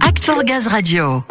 Act for Gaz Radio.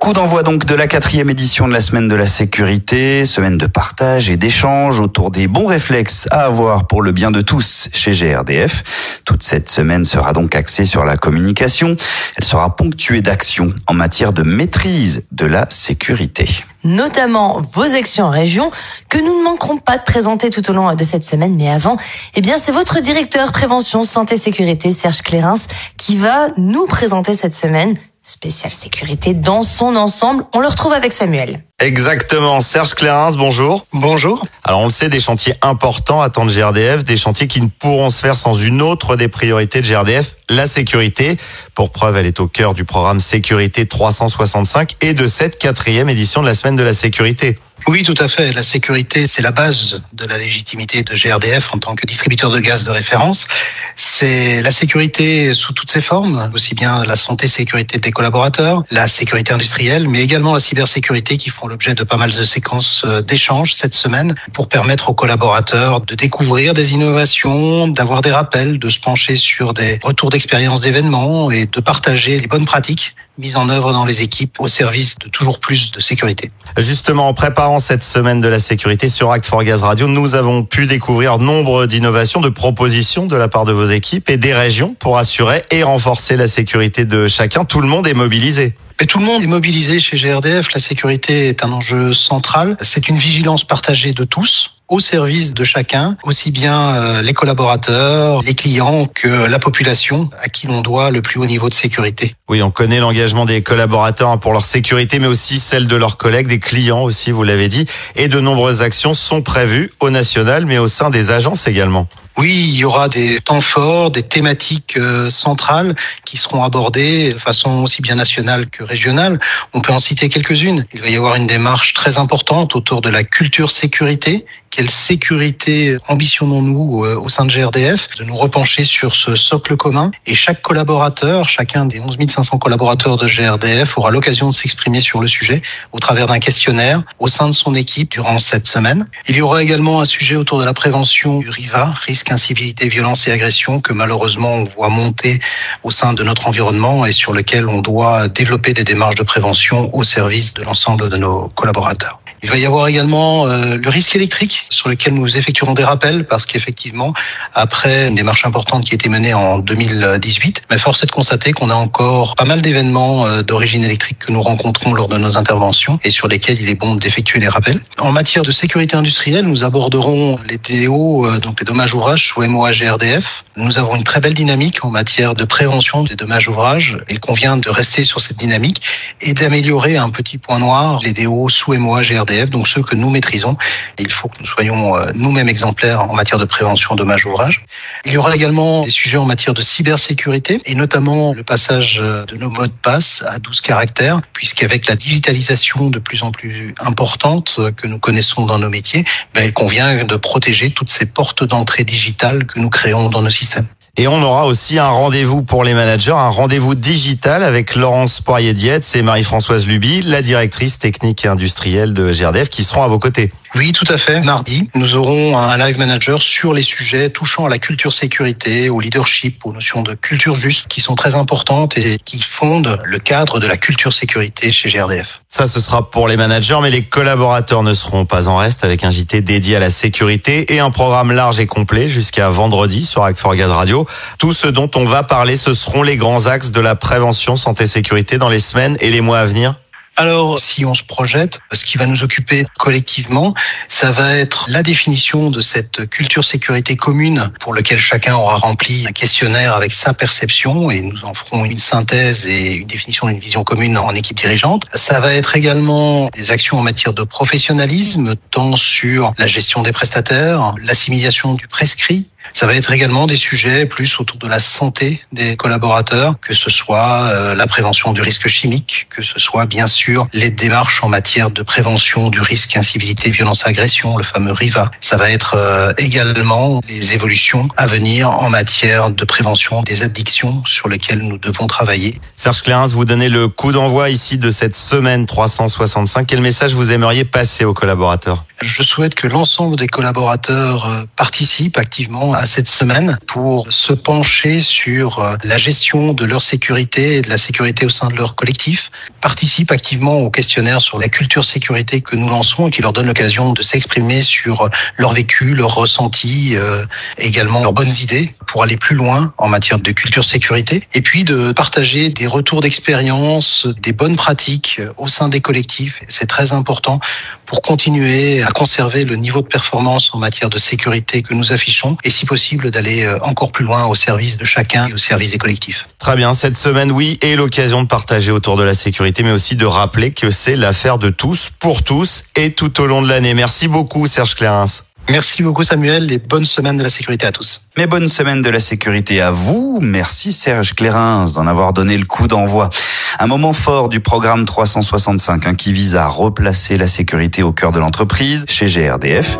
Coup d'envoi donc de la quatrième édition de la semaine de la sécurité, semaine de partage et d'échange autour des bons réflexes à avoir pour le bien de tous chez GRDF. Toute cette semaine sera donc axée sur la communication. Elle sera ponctuée d'actions en matière de maîtrise de la sécurité notamment vos actions en région que nous ne manquerons pas de présenter tout au long de cette semaine. Mais avant, eh bien, c'est votre directeur prévention santé sécurité Serge Clérins qui va nous présenter cette semaine spéciale sécurité dans son ensemble. On le retrouve avec Samuel. Exactement. Serge Clérins, bonjour. Bonjour. Alors on le sait, des chantiers importants attendent GRDF, des chantiers qui ne pourront se faire sans une autre des priorités de GRDF, la sécurité. Pour preuve, elle est au cœur du programme Sécurité 365 et de cette quatrième édition de la semaine de la sécurité. Oui, tout à fait. La sécurité, c'est la base de la légitimité de GRDF en tant que distributeur de gaz de référence. C'est la sécurité sous toutes ses formes, aussi bien la santé sécurité des collaborateurs, la sécurité industrielle, mais également la cybersécurité qui font l'objet de pas mal de séquences euh, d'échanges cette semaine pour permettre aux collaborateurs de découvrir des innovations, d'avoir des rappels, de se pencher sur des retours d'expérience d'événements et de partager les bonnes pratiques mises en œuvre dans les équipes au service de toujours plus de sécurité. Justement, en préparant cette semaine de la sécurité sur Act for Gaz Radio, nous avons pu découvrir nombre d'innovations, de propositions de la part de vos équipes et des régions pour assurer et renforcer la sécurité de chacun. Tout le monde est mobilisé. Et tout le monde est mobilisé chez GRDF. La sécurité est un enjeu central. C'est une vigilance partagée de tous au service de chacun, aussi bien euh, les collaborateurs, les clients que la population à qui l'on doit le plus haut niveau de sécurité. Oui, on connaît l'engagement des collaborateurs pour leur sécurité, mais aussi celle de leurs collègues, des clients aussi, vous l'avez dit. Et de nombreuses actions sont prévues au national, mais au sein des agences également. Oui, il y aura des temps forts, des thématiques euh, centrales qui seront abordées de façon aussi bien nationale que régionale. On peut en citer quelques-unes. Il va y avoir une démarche très importante autour de la culture sécurité. Quelle sécurité ambitionnons-nous euh, au sein de GRDF De nous repencher sur ce socle commun? Et chaque collaborateur, chacun des 11 500 collaborateurs de GRDF aura l'occasion de s'exprimer sur le sujet au travers d'un questionnaire au sein de son équipe durant cette semaine. Il y aura également un sujet autour de la prévention du RIVA, risque incivilité, violence et agression que malheureusement on voit monter au sein de notre environnement et sur lequel on doit développer des démarches de prévention au service de l'ensemble de nos collaborateurs. Il va y avoir également euh, le risque électrique sur lequel nous effectuerons des rappels parce qu'effectivement, après une démarche importante qui a été menée en 2018, mais force est de constater qu'on a encore pas mal d'événements euh, d'origine électrique que nous rencontrons lors de nos interventions et sur lesquels il est bon d'effectuer les rappels. En matière de sécurité industrielle, nous aborderons les DO, euh, donc les dommages ouvrages sous MOA GRDF. Nous avons une très belle dynamique en matière de prévention des dommages ouvrages. Il convient de rester sur cette dynamique et d'améliorer un petit point noir les DO sous MOA GRDF donc ceux que nous maîtrisons. Il faut que nous soyons euh, nous-mêmes exemplaires en matière de prévention dommages ouvrages. Il y aura également des sujets en matière de cybersécurité et notamment le passage euh, de nos mots de passe à 12 caractères, puisqu'avec la digitalisation de plus en plus importante euh, que nous connaissons dans nos métiers, ben, il convient de protéger toutes ces portes d'entrée digitales que nous créons dans nos systèmes. Et on aura aussi un rendez-vous pour les managers, un rendez-vous digital avec Laurence Poirier-Dietz et Marie-Françoise Luby, la directrice technique et industrielle de GRDF, qui seront à vos côtés. Oui, tout à fait. Mardi, nous aurons un live manager sur les sujets touchant à la culture sécurité, au leadership, aux notions de culture juste, qui sont très importantes et qui fondent le cadre de la culture sécurité chez GRDF. Ça, ce sera pour les managers, mais les collaborateurs ne seront pas en reste avec un JT dédié à la sécurité et un programme large et complet jusqu'à vendredi sur Act for Radio. Tout ce dont on va parler, ce seront les grands axes de la prévention santé-sécurité dans les semaines et les mois à venir. Alors, si on se projette, ce qui va nous occuper collectivement, ça va être la définition de cette culture sécurité commune pour lequel chacun aura rempli un questionnaire avec sa perception et nous en ferons une synthèse et une définition d'une vision commune en équipe dirigeante. Ça va être également des actions en matière de professionnalisme, tant sur la gestion des prestataires, l'assimilation du prescrit, ça va être également des sujets plus autour de la santé des collaborateurs, que ce soit euh, la prévention du risque chimique, que ce soit bien sûr les démarches en matière de prévention du risque incivilité, violence, agression, le fameux RIVA. Ça va être euh, également les évolutions à venir en matière de prévention des addictions sur lesquelles nous devons travailler. Serge Clérins, vous donnez le coup d'envoi ici de cette semaine 365. Quel message vous aimeriez passer aux collaborateurs? Je souhaite que l'ensemble des collaborateurs euh, participent activement à cette semaine pour se pencher sur euh, la gestion de leur sécurité et de la sécurité au sein de leur collectif, participent activement au questionnaire sur la culture sécurité que nous lançons et qui leur donne l'occasion de s'exprimer sur leur vécu, leurs ressentis, euh, également leurs bonnes idées pour aller plus loin en matière de culture sécurité et puis de partager des retours d'expérience, des bonnes pratiques au sein des collectifs. C'est très important pour continuer à conserver le niveau de performance en matière de sécurité que nous affichons et si possible d'aller euh, encore plus loin au service de chacun et au service des collectifs. Très bien, cette semaine, oui, et l'occasion de partager autour de la sécurité, mais aussi de rappeler que c'est l'affaire de tous, pour tous et tout au long de l'année. Merci beaucoup, Serge Clérins. Merci beaucoup Samuel et bonne semaine de la sécurité à tous. Mais bonne semaine de la sécurité à vous. Merci Serge Clérins d'en avoir donné le coup d'envoi. Un moment fort du programme 365 hein, qui vise à replacer la sécurité au cœur de l'entreprise chez GRDF.